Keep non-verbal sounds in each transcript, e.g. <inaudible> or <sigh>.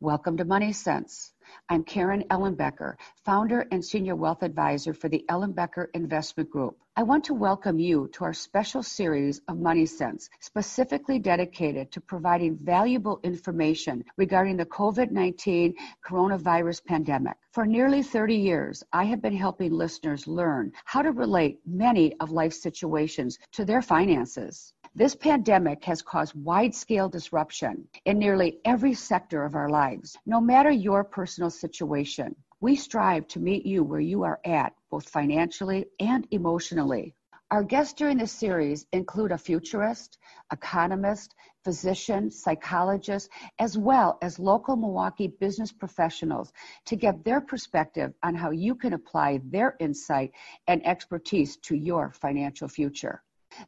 Welcome to Money Sense. I'm Karen Ellenbecker, founder and senior wealth advisor for the Ellenbecker Investment Group. I want to welcome you to our special series of Money Sense, specifically dedicated to providing valuable information regarding the COVID 19 coronavirus pandemic. For nearly 30 years, I have been helping listeners learn how to relate many of life's situations to their finances. This pandemic has caused wide scale disruption in nearly every sector of our lives. No matter your personal situation, we strive to meet you where you are at, both financially and emotionally. Our guests during this series include a futurist, economist, physician, psychologist, as well as local Milwaukee business professionals to get their perspective on how you can apply their insight and expertise to your financial future.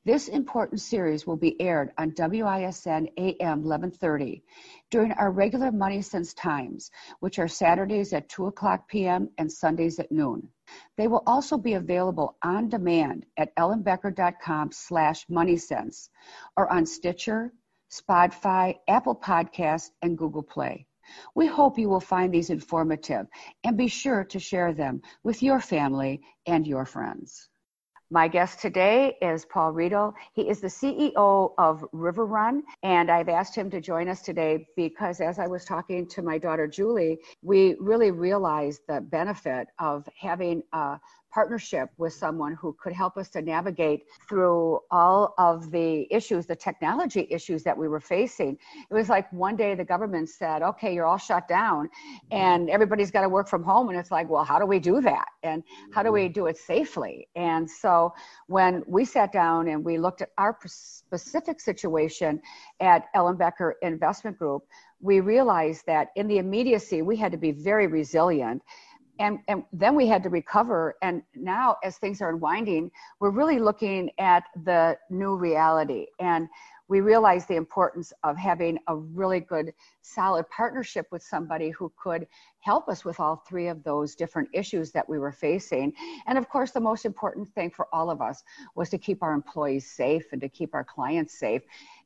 This important series will be aired on WISN AM 1130 during our regular Money Sense times, which are Saturdays at 2 o'clock p.m. and Sundays at noon. They will also be available on demand at ellenbecker.com slash moneysense or on Stitcher, Spotify, Apple Podcasts, and Google Play. We hope you will find these informative and be sure to share them with your family and your friends. My guest today is Paul Riedl. He is the CEO of River Run, and I've asked him to join us today because as I was talking to my daughter Julie, we really realized the benefit of having a partnership with someone who could help us to navigate through all of the issues, the technology issues that we were facing. It was like one day the government said, okay, you're all shut down and everybody's got to work from home. And it's like, well, how do we do that? And how do we do it safely? And so when we sat down and we looked at our specific situation at Ellenbecker Investment Group, we realized that in the immediacy, we had to be very resilient and, and then we had to recover. And now as things are unwinding we're really looking at the new reality. And we realize the importance of having a really good solid partnership with somebody who could help us with all three of those different issues that we were facing. And of course the most important thing for all of us was to keep our employees safe and to keep our clients safe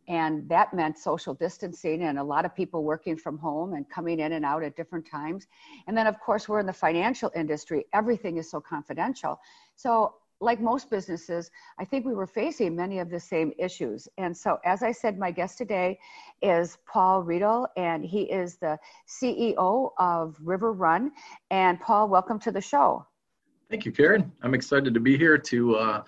and that meant social distancing and a lot of people working from home and coming in and out at different times. And then, of course, we're in the financial industry, everything is so confidential. So, like most businesses, I think we were facing many of the same issues. And so, as I said, my guest today is Paul Riedl, and he is the CEO of River Run. And Paul, welcome to the show. Thank you, Karen. I'm excited to be here to uh,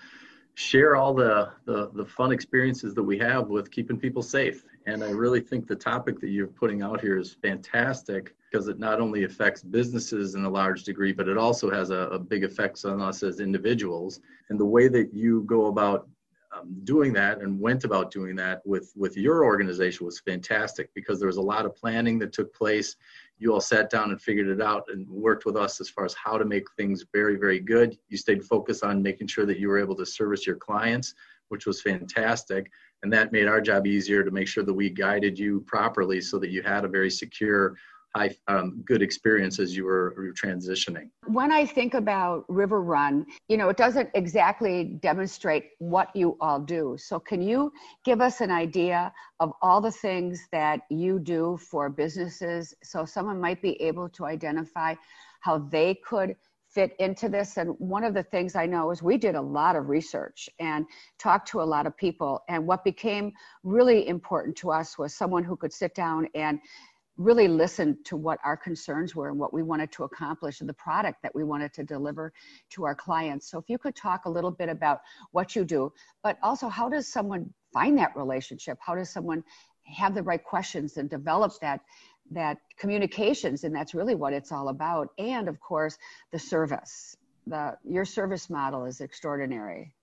share all the, the, the fun experiences that we have with keeping people safe. And I really think the topic that you're putting out here is fantastic because it not only affects businesses in a large degree, but it also has a, a big effects on us as individuals. And the way that you go about um, doing that and went about doing that with with your organization was fantastic because there was a lot of planning that took place. You all sat down and figured it out and worked with us as far as how to make things very very good. You stayed focused on making sure that you were able to service your clients which was fantastic. And that made our job easier to make sure that we guided you properly so that you had a very secure high um, good experience as you were, were transitioning. When i think about river run you know it doesn't exactly demonstrate what you all do. So can you give us an idea of all the things that you do for businesses? So someone might be able to identify how they could fit into this. And one of the things i know is we did a lot of research and talked to a lot of people. And what became really important to us was someone who could sit down and really listened to what our concerns were and what we wanted to accomplish and the product that we wanted to deliver to our clients. So if you could talk a little bit about what you do, but also how does someone find that relationship? How does someone have the right questions and develop that that communications and that's really what it's all about and of course the service the your service model is extraordinary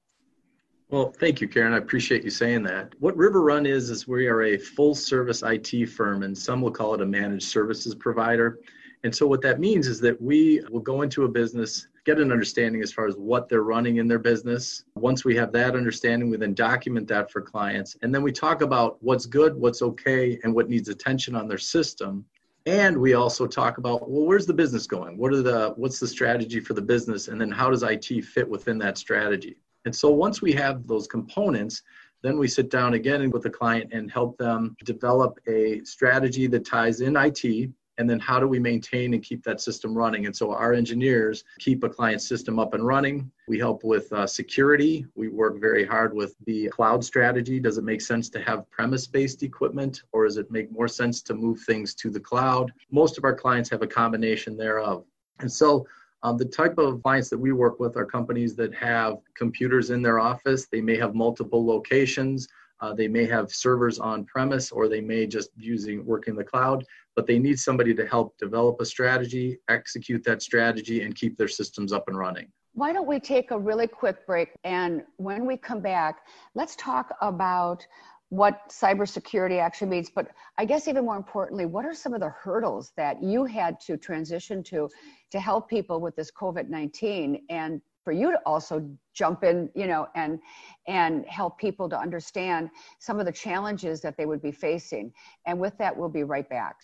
well, thank you, Karen. I appreciate you saying that. What River Run is, is we are a full service IT firm, and some will call it a managed services provider. And so, what that means is that we will go into a business, get an understanding as far as what they're running in their business. Once we have that understanding, we then document that for clients. And then we talk about what's good, what's okay, and what needs attention on their system. And we also talk about well, where's the business going? What are the what's the strategy for the business? And then how does IT fit within that strategy? And so once we have those components, then we sit down again with the client and help them develop a strategy that ties in IT and then how do we maintain and keep that system running? And so our engineers keep a client system up and running. We help with uh, security. We work very hard with the cloud strategy. Does it make sense to have premise based equipment or does it make more sense to move things to the cloud? Most of our clients have a combination thereof. And so um, the type of clients that we work with are companies that have computers in their office they may have multiple locations uh, they may have servers on premise or they may just using working the cloud, but they need somebody to help develop a strategy, execute that strategy, and keep their systems up and running. Why don't we take a really quick break? And when we come back, let's talk about what cybersecurity actually means. But I guess even more importantly, what are some of the hurdles that you had to transition to to help people with this COVID 19 and for you to also jump in you know and and help people to understand some of the challenges that they would be facing and with that we'll be right back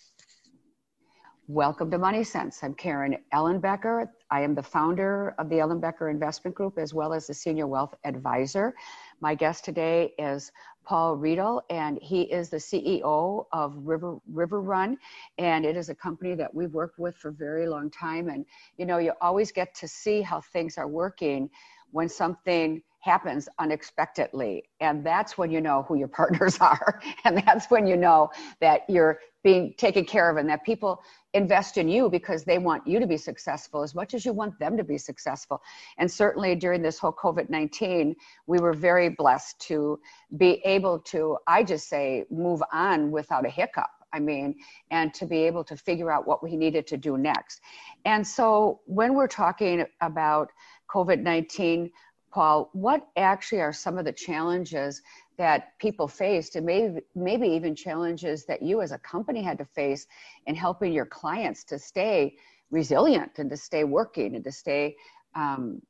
welcome to money sense i'm karen ellenbecker i am the founder of the Ellenbecker investment group as well as the senior wealth advisor. My guest today is Paul Riedl, and he is the CEO of River River Run, and it is a company that we've worked with for a very long time. And you know, you always get to see how things are working when something happens unexpectedly, and that's when you know who your <laughs> partners are, and that's when you know that you're being taken care of, and that people invest in you because they want you to be successful as much as you want them to be successful. And certainly during this whole COVID 19, we were very blessed to be able to, I just say, move on without a hiccup. I mean, and to be able to figure out what we needed to do next. And so when we're talking about COVID 19, Paul, what actually are some of the challenges that people faced and maybe maybe even challenges that you as a company had to face in helping your clients to stay resilient and to stay working and to stay um,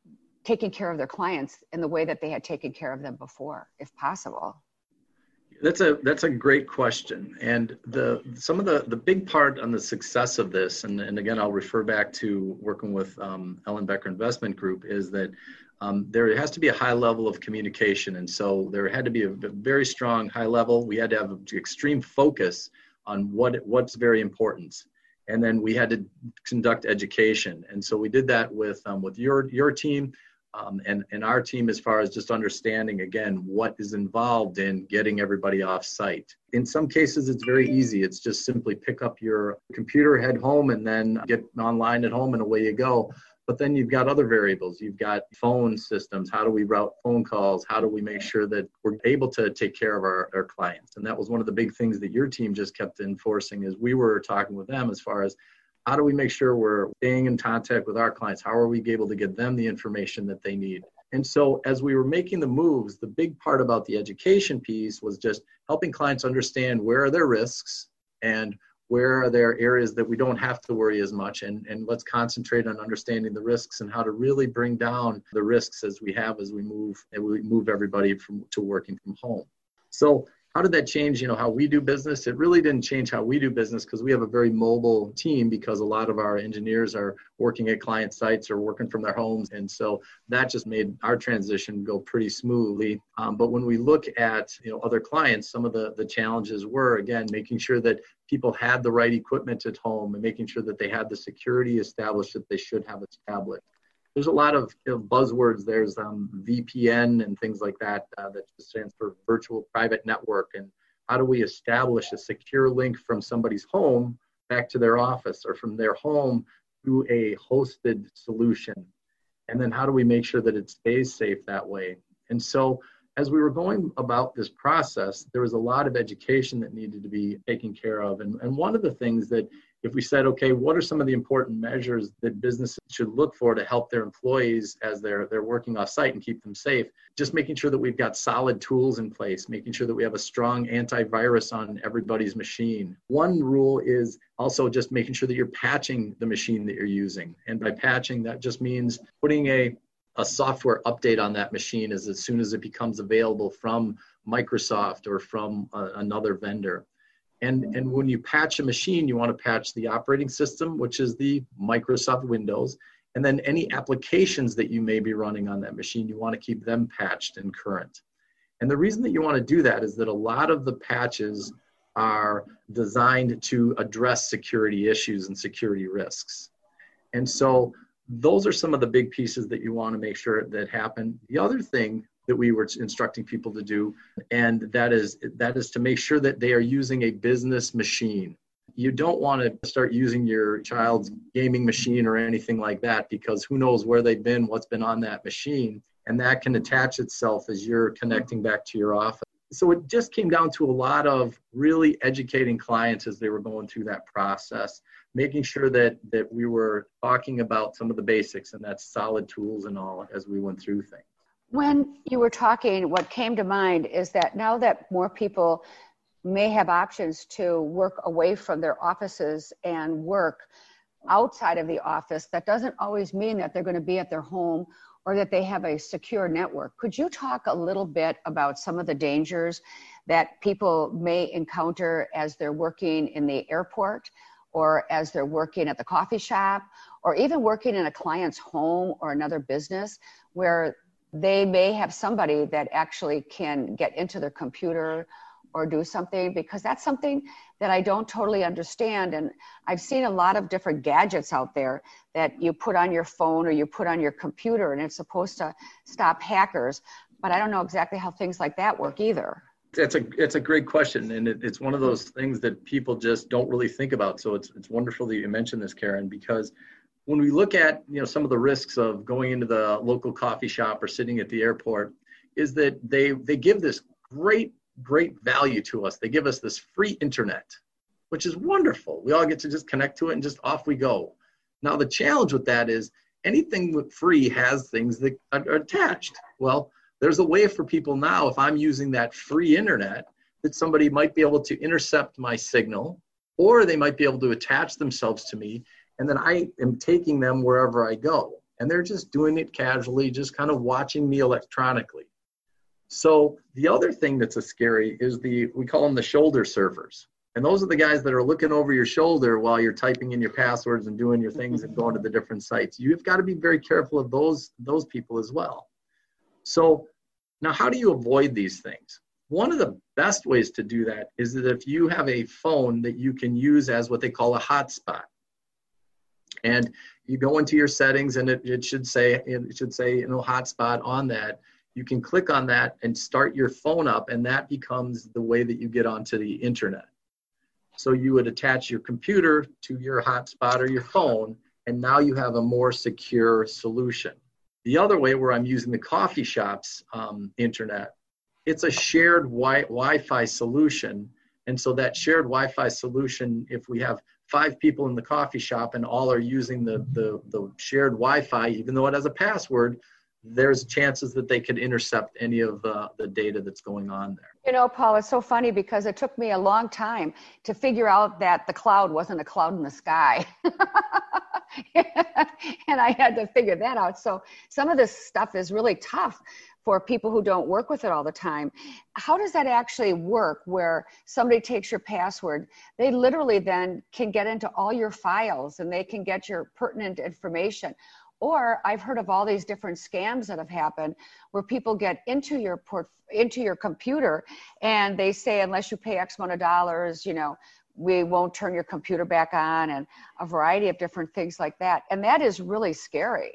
taking care of their clients in the way that they had taken care of them before if possible? That's a that's a great question. And the some of the the big part on the success of this and, and again i'll refer back to working with um, ellenbecker investment group is that um, there has to be a high level of communication. And so there had to be a very strong high level. We had to have extreme focus on what what's very important. And then we had to conduct education. And so we did that with um, with your your team um, and, and our team as far as just understanding again what is involved in getting everybody off site. In some cases, it's very easy. It's just simply pick up your computer, head home, and then get online at home, and away you go. But then you've got other variables. You've got phone systems. How do we route phone calls? How do we make sure that we're able to take care of our, our clients? And that was one of the big things that your team just kept enforcing is we were talking with them as far as how do we make sure we're staying in contact with our clients? How are we able to get them the information that they need? And so, as we were making the moves, the big part about the education piece was just helping clients understand where are their risks and where are there areas that we don't have to worry as much? And, and let's concentrate on understanding the risks and how to really bring down the risks as we have as we move and we move everybody from to working from home. So how did that change you know how we do business? It really didn't change how we do business because we have a very mobile team because a lot of our engineers are working at client sites or working from their homes. And so that just made our transition go pretty smoothly. Um, but when we look at you know other clients some of the the challenges were again making sure that people had the right equipment at home and making sure that they had the security established that they should have established there's a lot of you know, buzzwords. There's um, VPN and things like that uh, that stands for virtual private network. And how do we establish a secure link from somebody's home back to their office or from their home to a hosted solution? And then how do we make sure that it stays safe that way? And so as we were going about this process, there was a lot of education that needed to be taken care of. And, and one of the things that if we said, okay, what are some of the important measures that businesses should look for to help their employees as they're they're working off site and keep them safe? Just making sure that we've got solid tools in place, making sure that we have a strong antivirus on everybody's machine. One rule is also just making sure that you're patching the machine that you're using. And by patching, that just means putting a a software update on that machine as, as soon as it becomes available from Microsoft or from uh, another vendor. And, and when you patch a machine, you want to patch the operating system, which is the Microsoft Windows, and then any applications that you may be running on that machine, you want to keep them patched and current. And the reason that you want to do that is that a lot of the patches are designed to address security issues and security risks. And so those are some of the big pieces that you want to make sure that happen. The other thing that we were instructing people to do, and that is that is to make sure that they are using a business machine. You don't want to start using your child's gaming machine or anything like that because who knows where they've been, what's been on that machine, and that can attach itself as you're connecting back to your office. So it just came down to a lot of really educating clients as they were going through that process making sure that that we were talking about some of the basics and that's solid tools and all as we went through things when you were talking what came to mind is that now that more people may have options to work away from their offices and work outside of the office that doesn't always mean that they're going to be at their home or that they have a secure network. Could you talk a little bit about some of the dangers that people may encounter as they're working in the airport or as they're working at the coffee shop or even working in a client's home or another business where they may have somebody that actually can get into their computer or do something because that's something that I don't totally understand. And I've seen a lot of different gadgets out there that you put on your phone or you put on your computer and it's supposed to stop hackers. But I don't know exactly how things like that work either. That's a it's a great question, and it, it's one of those things that people just don't really think about. So it's it's wonderful that you mentioned this, Karen, because when we look at you know some of the risks of going into the local coffee shop or sitting at the airport, is that they they give this great great value to us. They give us this free internet, which is wonderful. We all get to just connect to it and just off we go. Now, the challenge with that is anything free has things that are attached. Well, there's a way for people now, if I'm using that free internet, that somebody might be able to intercept my signal or they might be able to attach themselves to me and then I am taking them wherever I go. And they're just doing it casually, just kind of watching me electronically. So the other thing that's a scary is the we call them the shoulder surfers. And those are the guys that are looking over your shoulder while you're typing in your passwords and doing your things and going to the different sites. You've got to be very careful of those those people as well. So now how do you avoid these things? One of the best ways to do that is that if you have a phone that you can use as what they call a hotspot. And you go into your settings and it, it should say it should say you know hotspot on that. You can click on that and start your phone up and that becomes the way that you get onto the internet. So you would attach your computer to your hotspot or your phone and now you have a more secure solution. The other way where i'm using the coffee shop's um, internet it's a shared wi- wi-fi solution. And so that shared wi-fi solution if we have five people in the coffee shop and all are using the, the, the shared wi-fi even though it has a password there's chances that they could intercept any of uh, the data that's going on there. You know, Paul, it's so funny because it took me a long time to figure out that the cloud wasn't a cloud in the sky. <laughs> and I had to figure that out. So some of this stuff is really tough for people who don't work with it all the time. How does that actually work where somebody takes your password? They literally then can get into all your files and they can get your pertinent information. Or I've heard of all these different scams that have happened where people get into your port into your computer and they say unless you pay X amount of dollars, you know, we won't turn your computer back on and a variety of different things like that. And that is really scary.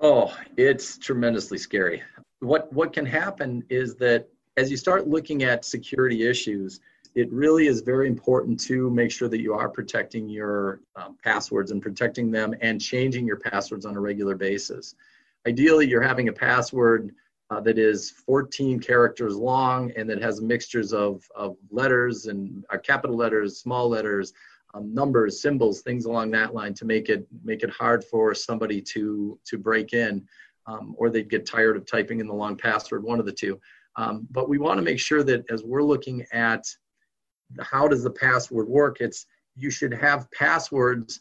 Oh, it's tremendously scary. What what can happen is that as you start looking at security issues, it really is very important to make sure that you are protecting your um, passwords and protecting them and changing your passwords on a regular basis. Ideally, you're having a password uh, that is 14 characters long and that has mixtures of, of letters and uh, capital letters, small letters, um, numbers, symbols, things along that line to make it make it hard for somebody to to break in, um, or they'd get tired of typing in the long password, one of the two. Um, but we want to make sure that as we're looking at how does the password work? It's you should have passwords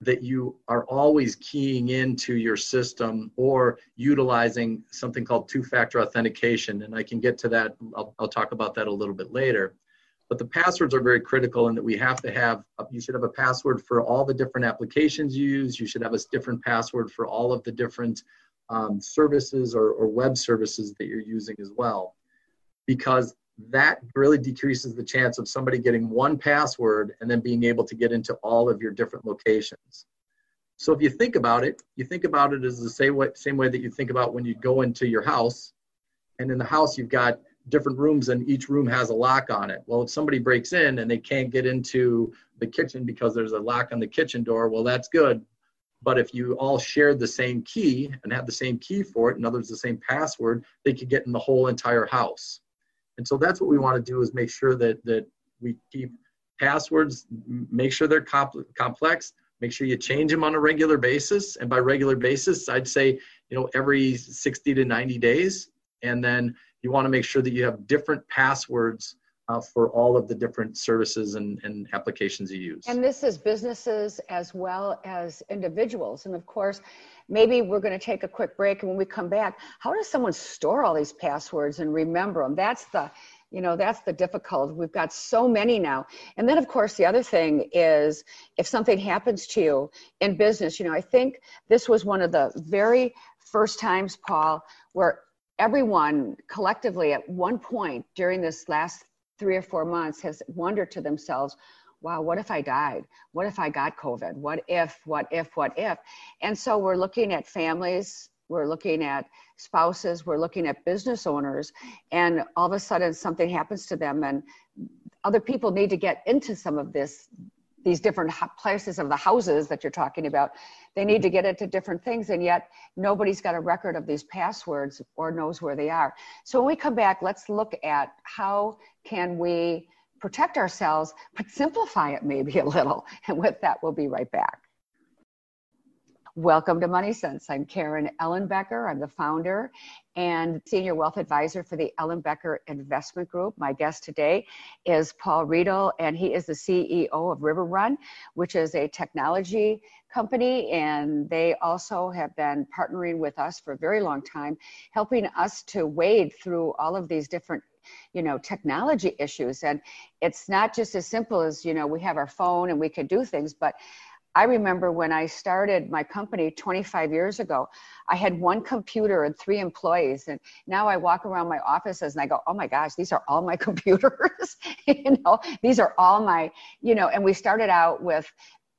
that you are always keying into your system or utilizing something called two-factor authentication. And I can get to that. I'll, I'll talk about that a little bit later. But the passwords are very critical in that we have to have, you should have a password for all the different applications you use. You should have a different password for all of the different um, services or, or web services that you're using as well. Because that really decreases the chance of somebody getting one password and then being able to get into all of your different locations. So if you think about it, you think about it as the same way, same way that you think about when you go into your house, and in the house you've got different rooms and each room has a lock on it. Well, if somebody breaks in and they can't get into the kitchen because there's a lock on the kitchen door, well, that's good. But if you all shared the same key and had the same key for it, in other words, the same password, they could get in the whole entire house. And so that's what we want to do is make sure that that we keep passwords, make sure they're comp- complex, make sure you change them on a regular basis. And by regular basis, I'd say, you know, every 60 to 90 days. And then you want to make sure that you have different passwords uh, for all of the different services and, and applications you use. And this is businesses as well as individuals. And of course, maybe we're going to take a quick break. And when we come back, how does someone store all these passwords and remember them? That's the you know that's the difficult we've got so many now and then of course the other thing is if something happens to you in business you know i think this was one of the very first times paul where everyone collectively at one point during this last three or four months has wondered to themselves, wow, what if I died? What if I got COVID? What if, what if, what if? And so we're looking at families, we're looking at spouses, we're looking at business owners, and all of a sudden something happens to them, and other people need to get into some of this these different places of the houses that you're talking about they need to get into different things and yet nobody's got a record of these passwords or knows where they are. So when we come back let's look at how can we protect ourselves but simplify it maybe a little <laughs> and with that we'll be right back Welcome to Money Sense. I'm Karen Ellenbecker. I'm the founder and senior wealth advisor for the Ellenbecker Investment Group. My guest today is Paul Riedl, and he is the CEO of River Run, which is a technology company. And they also have been partnering with us for a very long time, helping us to wade through all of these different you know technology issues and it's not just as simple as you know we have our phone and we can do things but I remember when I started my company 25 years ago, I had one computer and three employees. And now I walk around my offices and I go, oh my gosh, these are all my <laughs> computers. <laughs> you know, these are all my, you know, and we started out with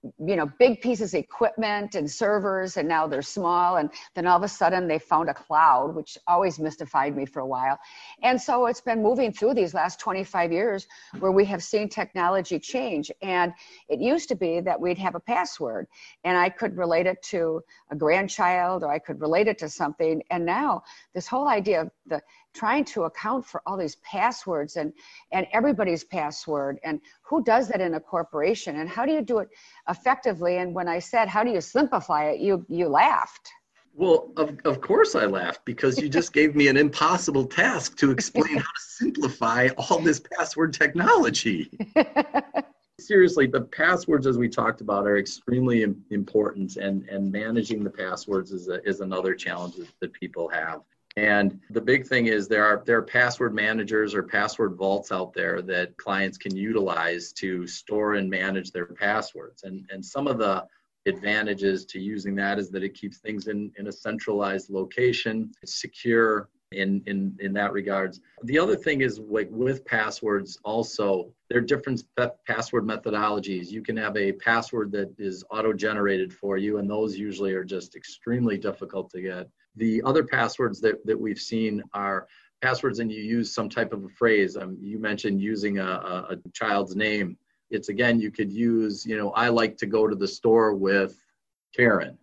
you know big pieces of equipment and servers and now they're small and then all of a sudden they found a cloud which always mystified me for a while. And so it's been moving through these last 25 years where we have seen technology change and it used to be that we'd have a password and i could relate it to a grandchild or i could relate it to something and now this whole idea of the trying to account for all these passwords and and everybody's password. And who does that in a corporation? And how do you do it effectively? And when i said how do you simplify it? you you laughed. Well of, of course i laughed because you just gave me an impossible task to explain how to simplify all this password technology. <laughs> Seriously the passwords as we talked about are extremely important and and managing the passwords is a, is another challenge that people have and the big thing is there are there are password managers or password vaults out there that clients can utilize to store and manage their passwords. And and some of the advantages to using that is that it keeps things in, in a centralized location. It's secure in, in in that regards. The other thing is like with passwords also there are different password methodologies. You can have a password that is auto generated for you and those usually are just extremely difficult to get. The other passwords that, that we've seen are passwords and you use some type of a phrase. Um, you mentioned using a, a, a child's name. It's again, you could use, you know, I like to go to the store with Karen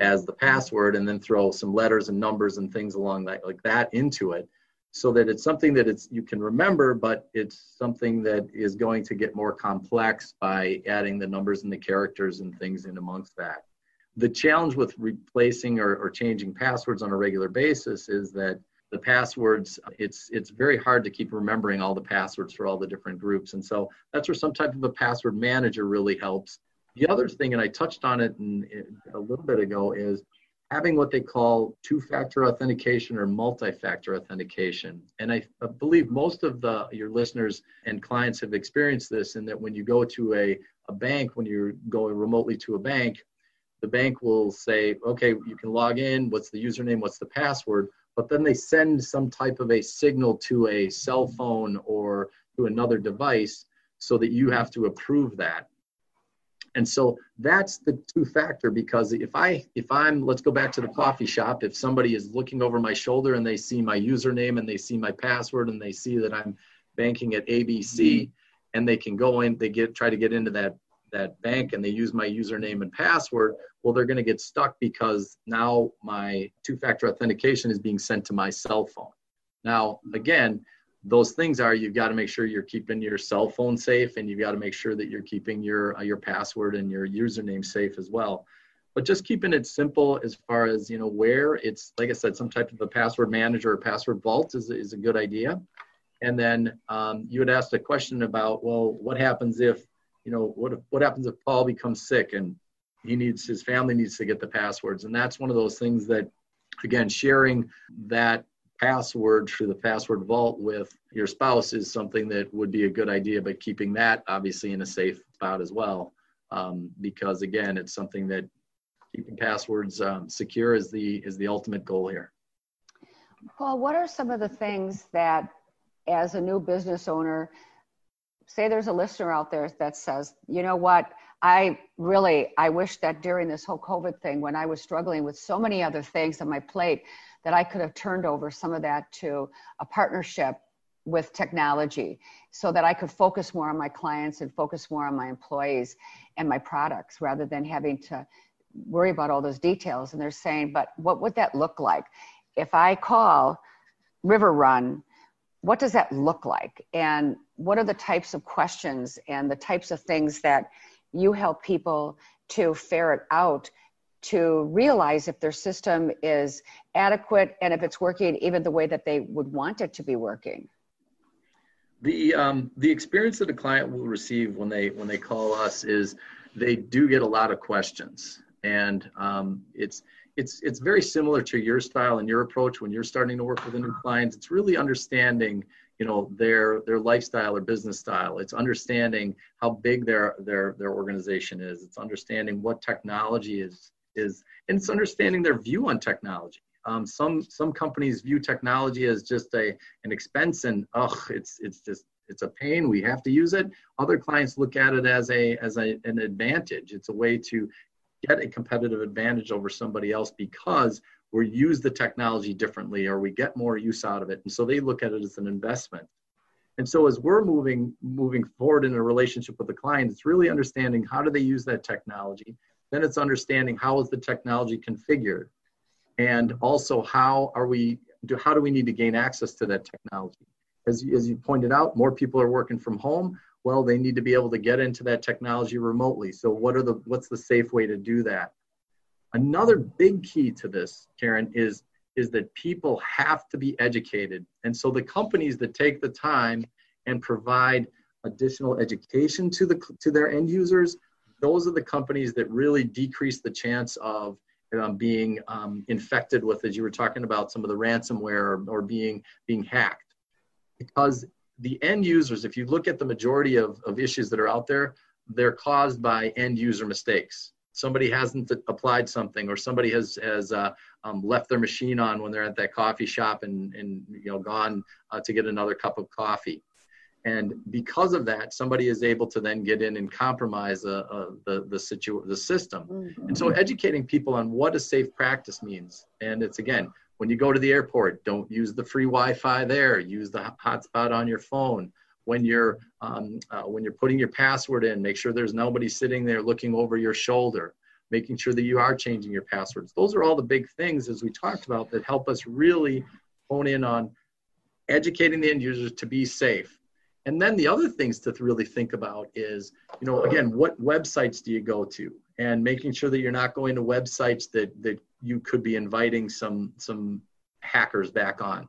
as the password and then throw some letters and numbers and things along that like that into it so that it's something that it's you can remember but it's something that is going to get more complex by adding the numbers and the characters and things in amongst that the challenge with replacing or, or changing passwords on a regular basis is that the passwords it's it's very hard to keep remembering all the passwords for all the different groups. And so that's where some type of a password manager really helps. The other thing and i touched on it in, in a little bit ago is having what they call two-factor authentication or multi-factor authentication. And I, I believe most of the your listeners and clients have experienced this in that when you go to a, a bank when you're going remotely to a bank the bank will say, okay, you can log in. What's the username? What's the password? but then they send some type of a signal to a cell phone or to another device so that you have to approve that and so that's the two factor because if i if i'm let's go back to the coffee shop if somebody is looking over my shoulder and they see my username and they see my password and they see that i'm banking at abc mm-hmm. and they can go in they get try to get into that that bank and they use my username and password well they're going to get stuck because now my two factor authentication is being sent to my cell phone. Now again those things are you've got to make sure you're keeping your cell phone safe and you've got to make sure that you're keeping your uh, your password and your username safe as well. But just keeping it simple as far as you know where it's like i said some type of a password manager or password vault is, is a good idea. And then um, you had asked a question about well what happens if you know what what happens if paul becomes sick and he needs his family needs to get the passwords and that's one of those things that again sharing that password through the password vault with your spouse is something that would be a good idea, but keeping that obviously in a safe spot as well. Um, because again, it's something that keeping passwords um, secure is the is the ultimate goal here. Paul, what are some of the things that, as a new business owner, say there's a listener out there that says, you know what, I really I wish that during this whole COVID thing, when I was struggling with so many other things on my plate, that I could have turned over some of that to a partnership with technology so that I could focus more on my clients and focus more on my employees and my products rather than having to worry about all those details. And they're saying, but what would that look like? If I call River Run, what does that look like? And what are the types of questions and the types of things that you help people to ferret out to realize if their system is adequate and if it's working even the way that they would want it to be working the um, the experience that a client will receive when they when they call us is they do get a lot of questions and um, it's it's it's very similar to your style and your approach when you're starting to work with a new client it's really understanding you know their their lifestyle or business style it's understanding how big their their their organization is it's understanding what technology is is and it's understanding their view on technology. Um, some some companies view technology as just a an expense and ugh, it's it's just it's a pain. We have to use it. Other clients look at it as a as a, an advantage. It's a way to get a competitive advantage over somebody else because we use the technology differently or we get more use out of it. And so they look at it as an investment. And so as we're moving moving forward in a relationship with the client, it's really understanding how do they use that technology then it's understanding how is the technology configured, and also how are we do how do we need to gain access to that technology? As as you pointed out, more people are working from home. Well, they need to be able to get into that technology remotely. So what are the what's the safe way to do that? Another big key to this, Karen, is is that people have to be educated. And so the companies that take the time and provide additional education to the to their end users those are the companies that really decrease the chance of um, being um, infected with, as you were talking about, some of the ransomware or, or being being hacked. Because the end users, if you look at the majority of, of issues that are out there, they're caused by end user mistakes. Somebody hasn't applied something, or somebody has has uh, um, left their machine on when they're at that coffee shop and and you know gone uh, to get another cup of coffee and because of that somebody is able to then get in and compromise uh, uh, the the situ- the system mm-hmm. and so educating people on what a safe practice means and it's again when you go to the airport don't use the free wi-fi there. Use the hotspot on your phone. When you're um, uh, when you're putting your password in make sure there's nobody sitting there looking over your shoulder. Making sure that you are changing your passwords. Those are all the big things as we talked about that help us really hone in on educating the end users to be safe and then the other things to really think about is, you know, again, what websites do you go to? And making sure that you're not going to websites that, that you could be inviting some, some hackers back on.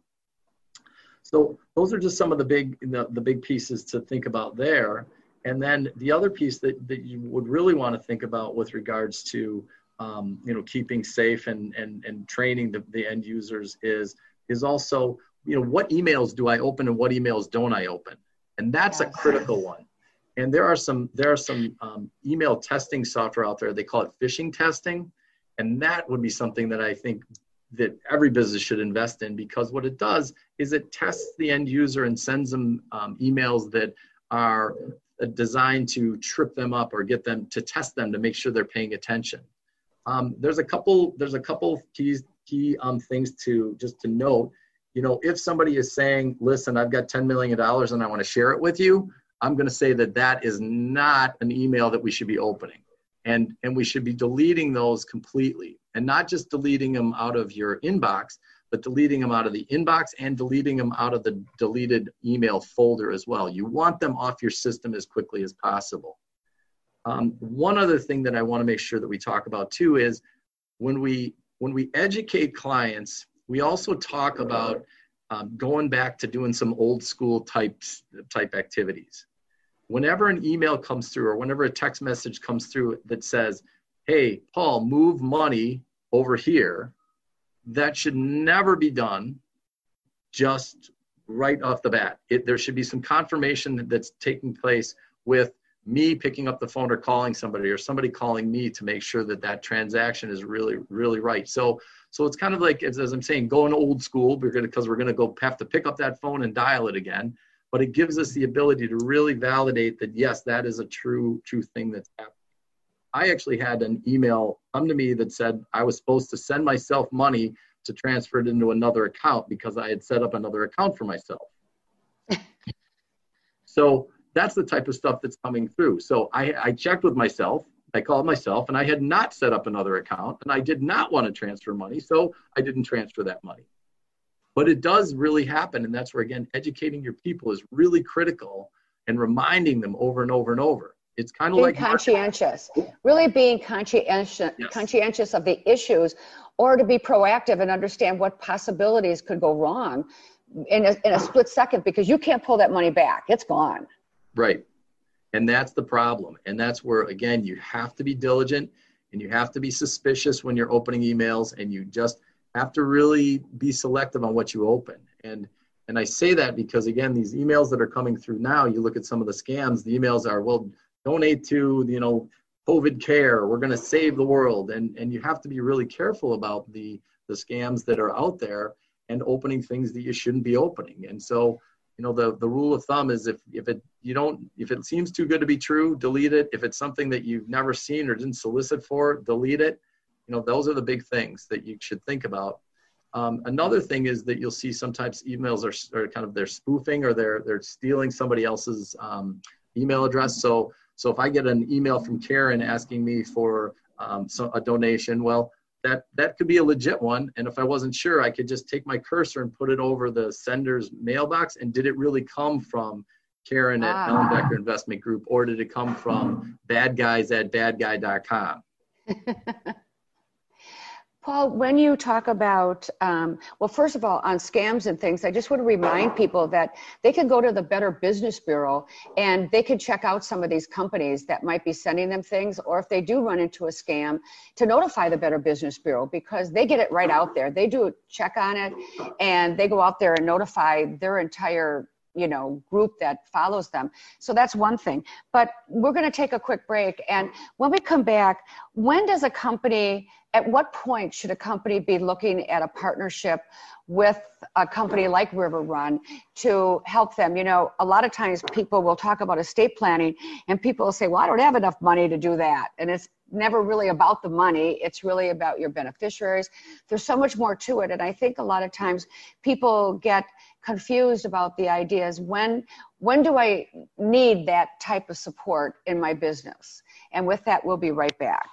So those are just some of the big, the, the big pieces to think about there. And then the other piece that, that you would really want to think about with regards to, um, you know, keeping safe and, and, and training the, the end users is, is also, you know, what emails do I open and what emails don't I open? And that's yes. a critical one and there are some there are some um, email testing software out there they call it phishing testing and that would be something that i think that every business should invest in because what it does is it tests the end user and sends them um, emails that are designed to trip them up or get them to test them to make sure they're paying attention. Um, there's a couple there's a couple keys key um, things to just to note. You know, if somebody is saying, "Listen, I've got 10 million dollars and I want to share it with you," I'm going to say that that is not an email that we should be opening, and and we should be deleting those completely, and not just deleting them out of your inbox, but deleting them out of the inbox and deleting them out of the deleted email folder as well. You want them off your system as quickly as possible. Um, one other thing that I want to make sure that we talk about too is when we when we educate clients, we also talk about um, going back to doing some old school types type activities. Whenever an email comes through or whenever a text message comes through that says, "Hey, Paul, move money over here," that should never be done just right off the bat. It, there should be some confirmation that's taking place with me picking up the phone or calling somebody or somebody calling me to make sure that that transaction is really really right so so it's kind of like as, as i'm saying going old school we're going to because we're going to go have to pick up that phone and dial it again but it gives us the ability to really validate that yes that is a true true thing that's happening I actually had an email come to me that said I was supposed to send myself money to transfer it into another account because I had set up another account for myself. <laughs> so that's the type of stuff that's coming through. So I, I checked with myself. I called myself and I had not set up another account and I did not want to transfer money. So I didn't transfer that money. But it does really happen. And that's where, again, educating your people is really critical and reminding them over and over and over it's kind of like being conscientious really being conscientious yes. conscientious of the issues or to be proactive and understand what possibilities could go wrong in a, in a split second because you can't pull that money back it's gone right and that's the problem. And that's where again you have to be diligent and you have to be suspicious when you're opening emails and you just have to really be selective on what you open. And and i say that because again these emails that are coming through now you look at some of the scams the emails are well donate to you know covid care. We're going to save the world. And and you have to be really careful about the the scams that are out there and opening things that you shouldn't be opening. And so you know the the rule of thumb is if if it you don't if it seems too good to be true delete it if it's something that you've never seen or didn't solicit for delete it you know those are the big things that you should think about um, another thing is that you'll see sometimes emails are, are kind of they're spoofing or they're they're stealing somebody else's um, email address so so if I get an email from Karen asking me for um, so a donation, well, that that could be a legit one. And if I wasn't sure, I could just take my cursor and put it over the sender's mailbox. And did it really come from Karen at ah. Ellenbecker Investment Group, or did it come from bad guys at badguy.com? <laughs> Paul, when you talk about, um, well, first of all, on scams and things, I just want to remind people that they can go to the Better Business Bureau and they can check out some of these companies that might be sending them things, or if they do run into a scam, to notify the Better Business Bureau because they get it right out there. They do a check on it and they go out there and notify their entire you know group that follows them so that's one thing but we're going to take a quick break and when we come back when does a company at what point should a company be looking at a partnership with a company like River Run to help them? You know, a lot of times people will talk about estate planning and people will say, well, I don't have enough money to do that. And it's never really about the money. It's really about your beneficiaries. There's so much more to it. And I think a lot of times people get confused about the ideas when when do I need that type of support in my business? And with that, we'll be right back.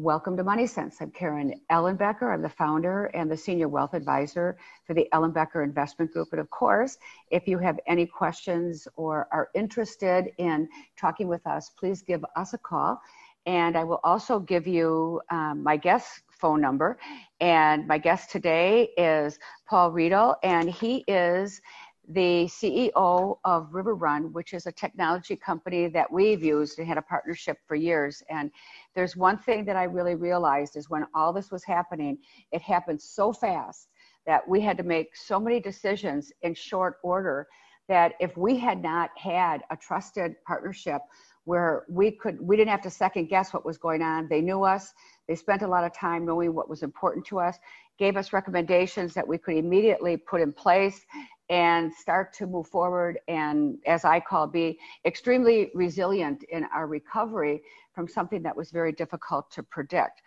Welcome to Money Sense. I'm Karen Ellenbecker. I'm the founder and the senior wealth advisor for the Ellenbecker Investment Group. And of course, if you have any questions or are interested in talking with us, please give us a call. And I will also give you um, my guest phone number. And my guest today is Paul Riedl, and he is the CEO of River Run, which is a technology company that we've used and had a partnership for years. And there's one thing that I really realized is when all this was happening, it happened so fast that we had to make so many decisions in short order that if we had not had a trusted partnership where we could we didn't have to second guess what was going on they knew us they spent a lot of time knowing what was important to us gave us recommendations that we could immediately put in place and start to move forward and, as I call, be extremely resilient in our recovery from something that was very difficult to predict.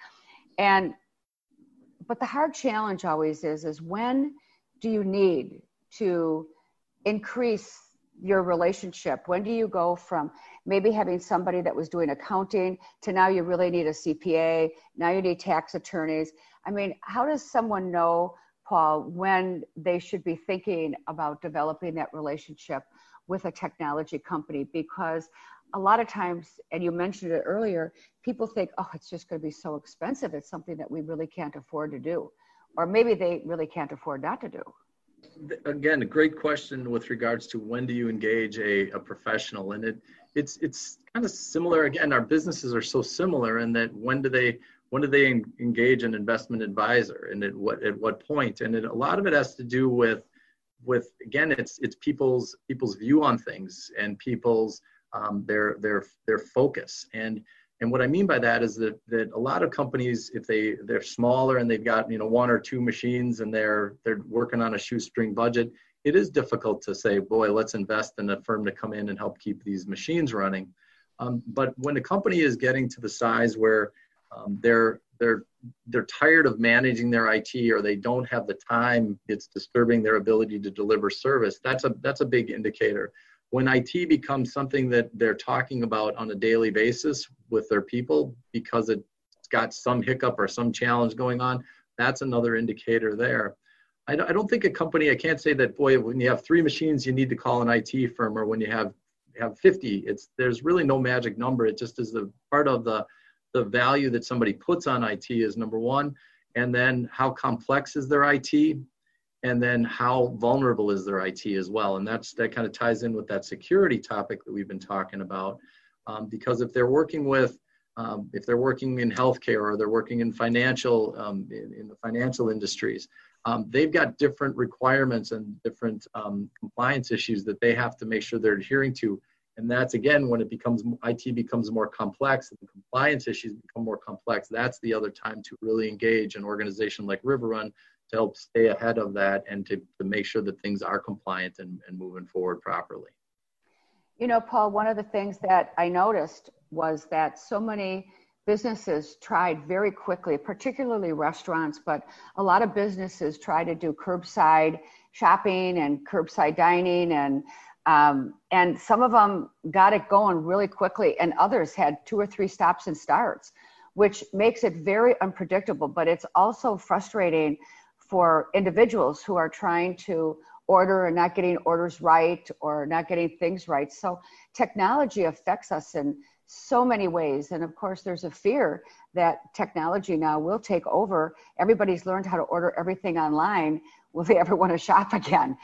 And but the hard challenge always is is when do you need to increase your relationship? When do you go from maybe having somebody that was doing accounting to now you really need a CPA, now you need tax attorneys? I mean, how does someone know, Paul, when they should be thinking about developing that relationship with a technology company? Because a lot of times, and you mentioned it earlier, people think, oh, it's just going to be so expensive. It's something that we really can't afford to do. Or maybe they really can't afford not to do again a great question with regards to when do you engage a, a professional? And it it's it's kind of similar. Again our businesses are so similar in that when do they when do they engage an investment advisor and at what at what point? And it, a lot of it has to do with with again it's it's people's people's view on things and people's um, their their their focus. And and what I mean by that is that that a lot of companies, if they they're smaller and they've got you know one or two machines and they're they're working on a shoestring budget, it is difficult to say, boy, let's invest in a firm to come in and help keep these machines running. Um, but when a company is getting to the size where um, they're they're they're tired of managing their IT or they don't have the time, it's disturbing their ability to deliver service. That's a that's a big indicator when IT becomes something that they're talking about on a daily basis with their people because it's got some hiccup or some challenge going on, that's another indicator there. I don't think a company, I can't say that, boy, when you have three machines, you need to call an IT firm, or when you have have 50, it's there's really no magic number. It just is the part of the the value that somebody puts on IT is number one, and then how complex is their IT, and then how vulnerable is their IT as well. And that's that kind of ties in with that security topic that we've been talking about. Um, because if they're working with, um, if they're working in healthcare or they're working in financial, um, in, in, the financial industries, um, they've got different requirements and different um, compliance issues that they have to make sure they're adhering to. And that's again when it becomes IT becomes more complex and the compliance issues become more complex. That's the other time to really engage an organization like River Run to help stay ahead of that and to, to make sure that things are compliant and, and moving forward properly. You know, Paul, one of the things that I noticed was that so many businesses tried very quickly, particularly restaurants, but a lot of businesses try to do curbside shopping and curbside dining and um, and some of them got it going really quickly and others had two or three stops and starts which makes it very unpredictable but it's also frustrating for individuals who are trying to order and not getting orders right or not getting things right. So technology affects us in so many ways. And of course, there's a fear that technology now will take over. Everybody's learned how to order everything online. Will they ever want to shop again?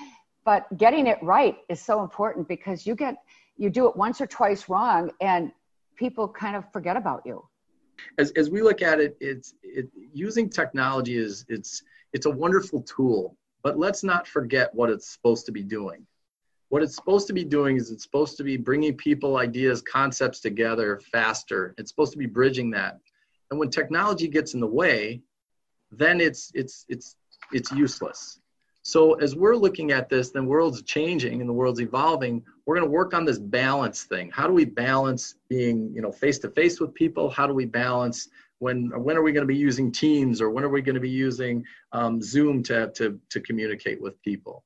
But getting it right is so important because you get you do it once or twice wrong and people kind of forget about you. As, as we look at it, it's it, using technology is it's it's a wonderful tool, but let's not forget what it's supposed to be doing. What it's supposed to be doing is it's supposed to be bringing people, ideas, concepts together faster. It's supposed to be bridging that. And when technology gets in the way, then it's it's it's it's useless. So as we're looking at this, the world's changing and the world's evolving. We're going to work on this balance thing. How do we balance being, you know, face to face with people? How do we balance when when are we going to be using teams or when are we going to be using um, zoom to, to to communicate with people?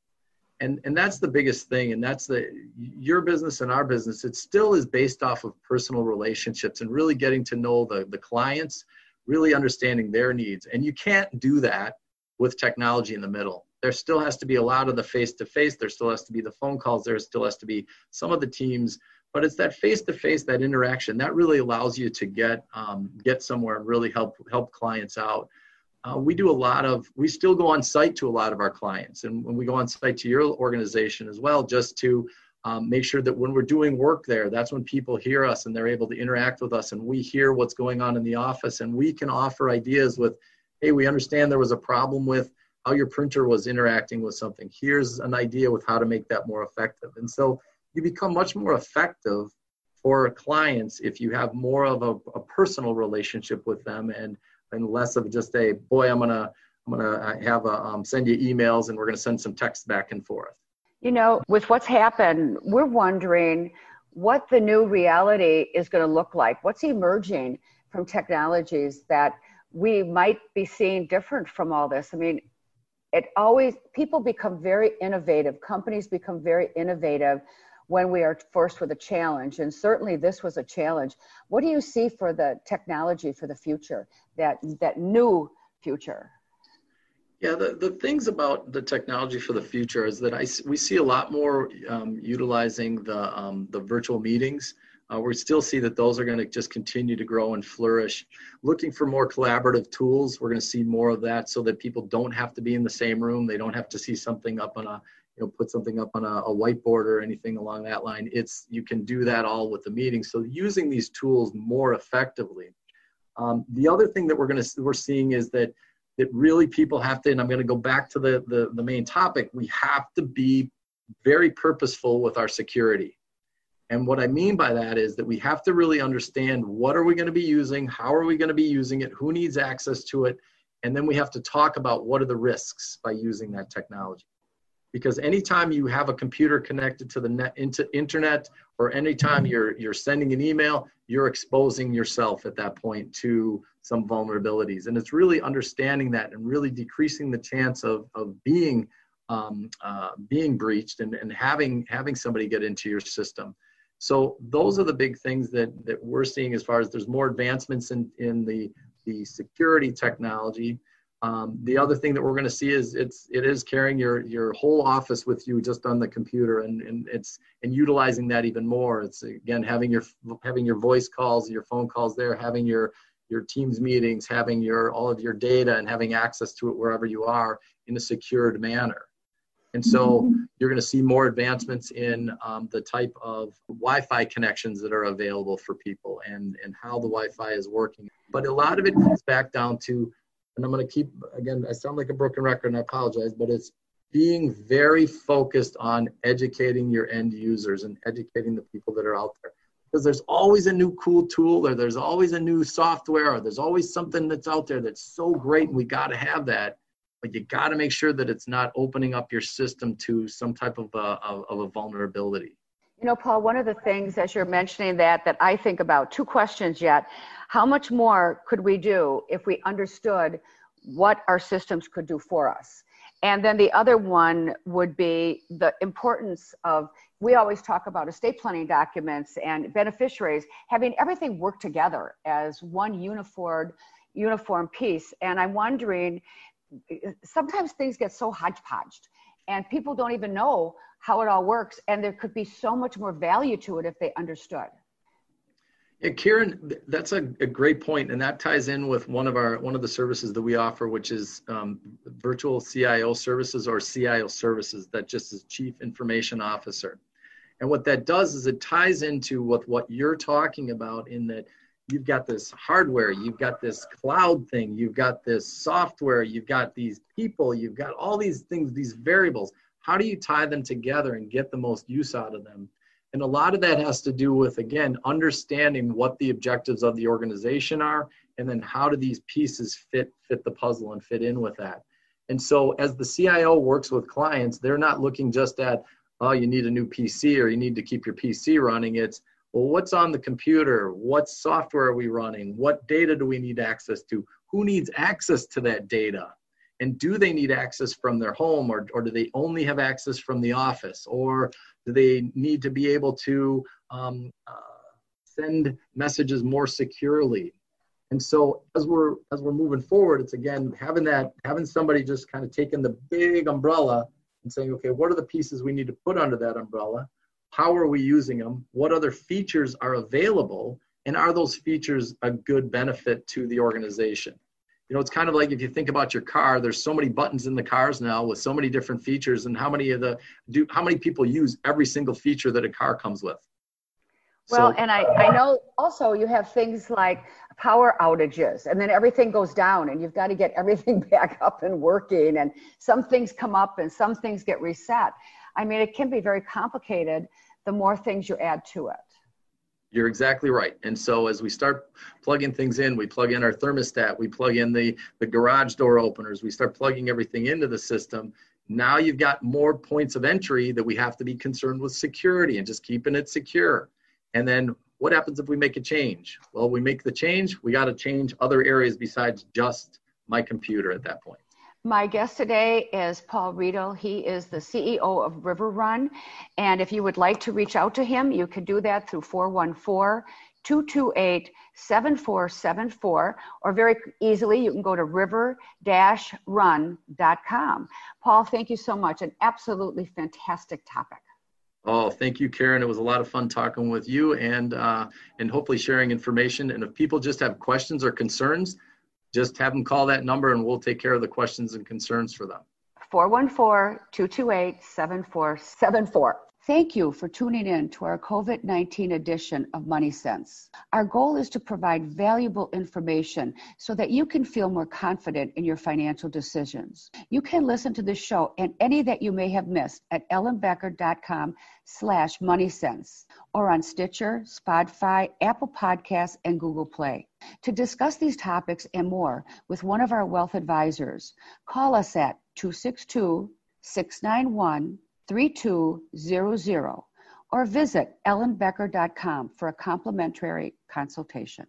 And and that's the biggest thing and that's the your business and our business it still is based off of personal relationships and really getting to know the the clients really understanding their needs. And you can't do that with technology in the middle. There still has to be a lot of the face to face there still has to be the phone calls there still has to be some of the teams but it's that face to face that interaction that really allows you to get um, get somewhere and really help help clients out. Uh, we do a lot of we still go on site to a lot of our clients. And when we go on site to your organization as well just to um, make sure that when we're doing work there that's when people hear us and they're able to interact with us and we hear what's going on in the office. And we can offer ideas with hey we understand there was a problem with how your printer was interacting with something. Here's an idea with how to make that more effective. And so you become much more effective for clients if you have more of a, a personal relationship with them and and less of just a boy i'm gonna i'm going to have a, um, send you emails and we're to send some text back and forth. You know, with what's happened, we're wondering what the new reality is going to look like. What's emerging from technologies that we might be seeing different from all this? I mean, it always, people become very innovative, companies become very innovative when we are forced with a challenge. And certainly this was a challenge. What do you see for the technology for the future, that, that new future? Yeah, the, the things about the technology for the future is that I, we see a lot more um, utilizing the, um, the virtual meetings. Uh, we still see that those are going to just continue to grow and flourish. Looking for more collaborative tools, we're going to see more of that so that people don't have to be in the same room. They don't have to see something up on a, you know, put something up on a, a whiteboard or anything along that line. It's you can do that all with the meeting. So using these tools more effectively. Um, the other thing that we're going to we're seeing is that that really people have to, and I'm going to go back to the, the, the main topic, we have to be very purposeful with our security. And what I mean by that is that we have to really understand what are we going to be using, how are we going to be using it, who needs access to it, and then we have to talk about what are the risks by using that technology because anytime you have a computer connected to the net into internet or anytime you're you're sending an email you're exposing yourself at that point to some vulnerabilities. And it's really understanding that and really decreasing the chance of of being um, uh, being breached and, and having having somebody get into your system. So those are the big things that that we're seeing as far as there's more advancements in in the the security technology um, the other thing that we're going to see is it's it is carrying your your whole office with you just on the computer and, and it's and utilizing that even more. It's again having your having your voice calls, your phone calls there, having your your teams meetings, having your all of your data and having access to it wherever you are in a secured manner. And so mm-hmm. you're going to see more advancements in um, the type of Wi-Fi connections that are available for people and and how the Wi-Fi is working. But a lot of it comes back down to and I'm going to keep, again, I sound like a broken record and I apologize, but it's being very focused on educating your end users and educating the people that are out there. Because there's always a new cool tool or there's always a new software or there's always something that's out there that's so great and we got to have that. But you got to make sure that it's not opening up your system to some type of uh, a, of a vulnerability. You know, Paul, one of the things as you're mentioning that that I think about, two questions yet. How much more could we do if we understood what our systems could do for us? And then the other one would be the importance of we always talk about estate planning documents and beneficiaries having everything work together as one uniform uniform piece. And I'm wondering, sometimes things get so hodgepodged and people don't even know how it all works. And there could be so much more value to it if they understood. Yeah, Karen, that's a, a great point, and that ties in with one of our one of the services that we offer, which is um, virtual CIO services or CIO services. That just is Chief Information Officer, and what that does is it ties into what what you're talking about in that you've got this hardware, you've got this cloud thing, you've got this software, you've got these people, you've got all these things, these variables. How do you tie them together and get the most use out of them? And a lot of that has to do with again understanding what the objectives of the organization are and then how do these pieces fit fit the puzzle and fit in with that. And so as the cio works with clients they're not looking just at oh you need a new pc or you need to keep your pc running. It's well what's on the computer? What software are we running? What data do we need access to? Who needs access to that data? And do they need access from their home or, or do they only have access from the office? Or do they need to be able to um, uh, send messages more securely? And so as we're as we're moving forward it's again having that having somebody just kind of taking the big umbrella and saying okay what are the pieces we need to put under that umbrella how are we using them what other features are available and are those features a good benefit to the organization you know, it's kind of like if you think about your car, there's so many buttons in the cars now with so many different features and how many of the do how many people use every single feature that a car comes with. Well, so, and I, I know also you have things like power outages and then everything goes down and you've got to get <laughs> everything back up and working and some things come up and some things get reset. I mean, it can be very complicated the more things you add to it. You're exactly right. And so as we start plugging things in, we plug in our thermostat, we plug in the, the garage door openers, we start plugging everything into the system. Now you've got more points of entry that we have to be concerned with security and just keeping it secure. And then what happens if we make a change? Well, we make the change, we got to change other areas besides just my computer at that point. My guest today is Paul Riedl. He is the CEO of River Run. And if you would like to reach out to him, you can do that through 414 228 7474, or very easily, you can go to river run.com. Paul, thank you so much. An absolutely fantastic topic. Oh, thank you, Karen. It was a lot of fun talking with you and uh, and hopefully sharing information. And if people just have questions or concerns, just have them call that number and we'll take care of the questions and concerns for them. 414 228 7474. Thank you for tuning in to our COVID 19 edition of Money Sense. Our goal is to provide valuable information so that you can feel more confident in your financial decisions. You can listen to this show and any that you may have missed at ellenbecker.com slash money sense or on Stitcher, Spotify, Apple Podcasts, and Google Play. To discuss these topics and more with one of our wealth advisors, call us at 262 691 3200 or visit ellenbecker.com for a complimentary consultation.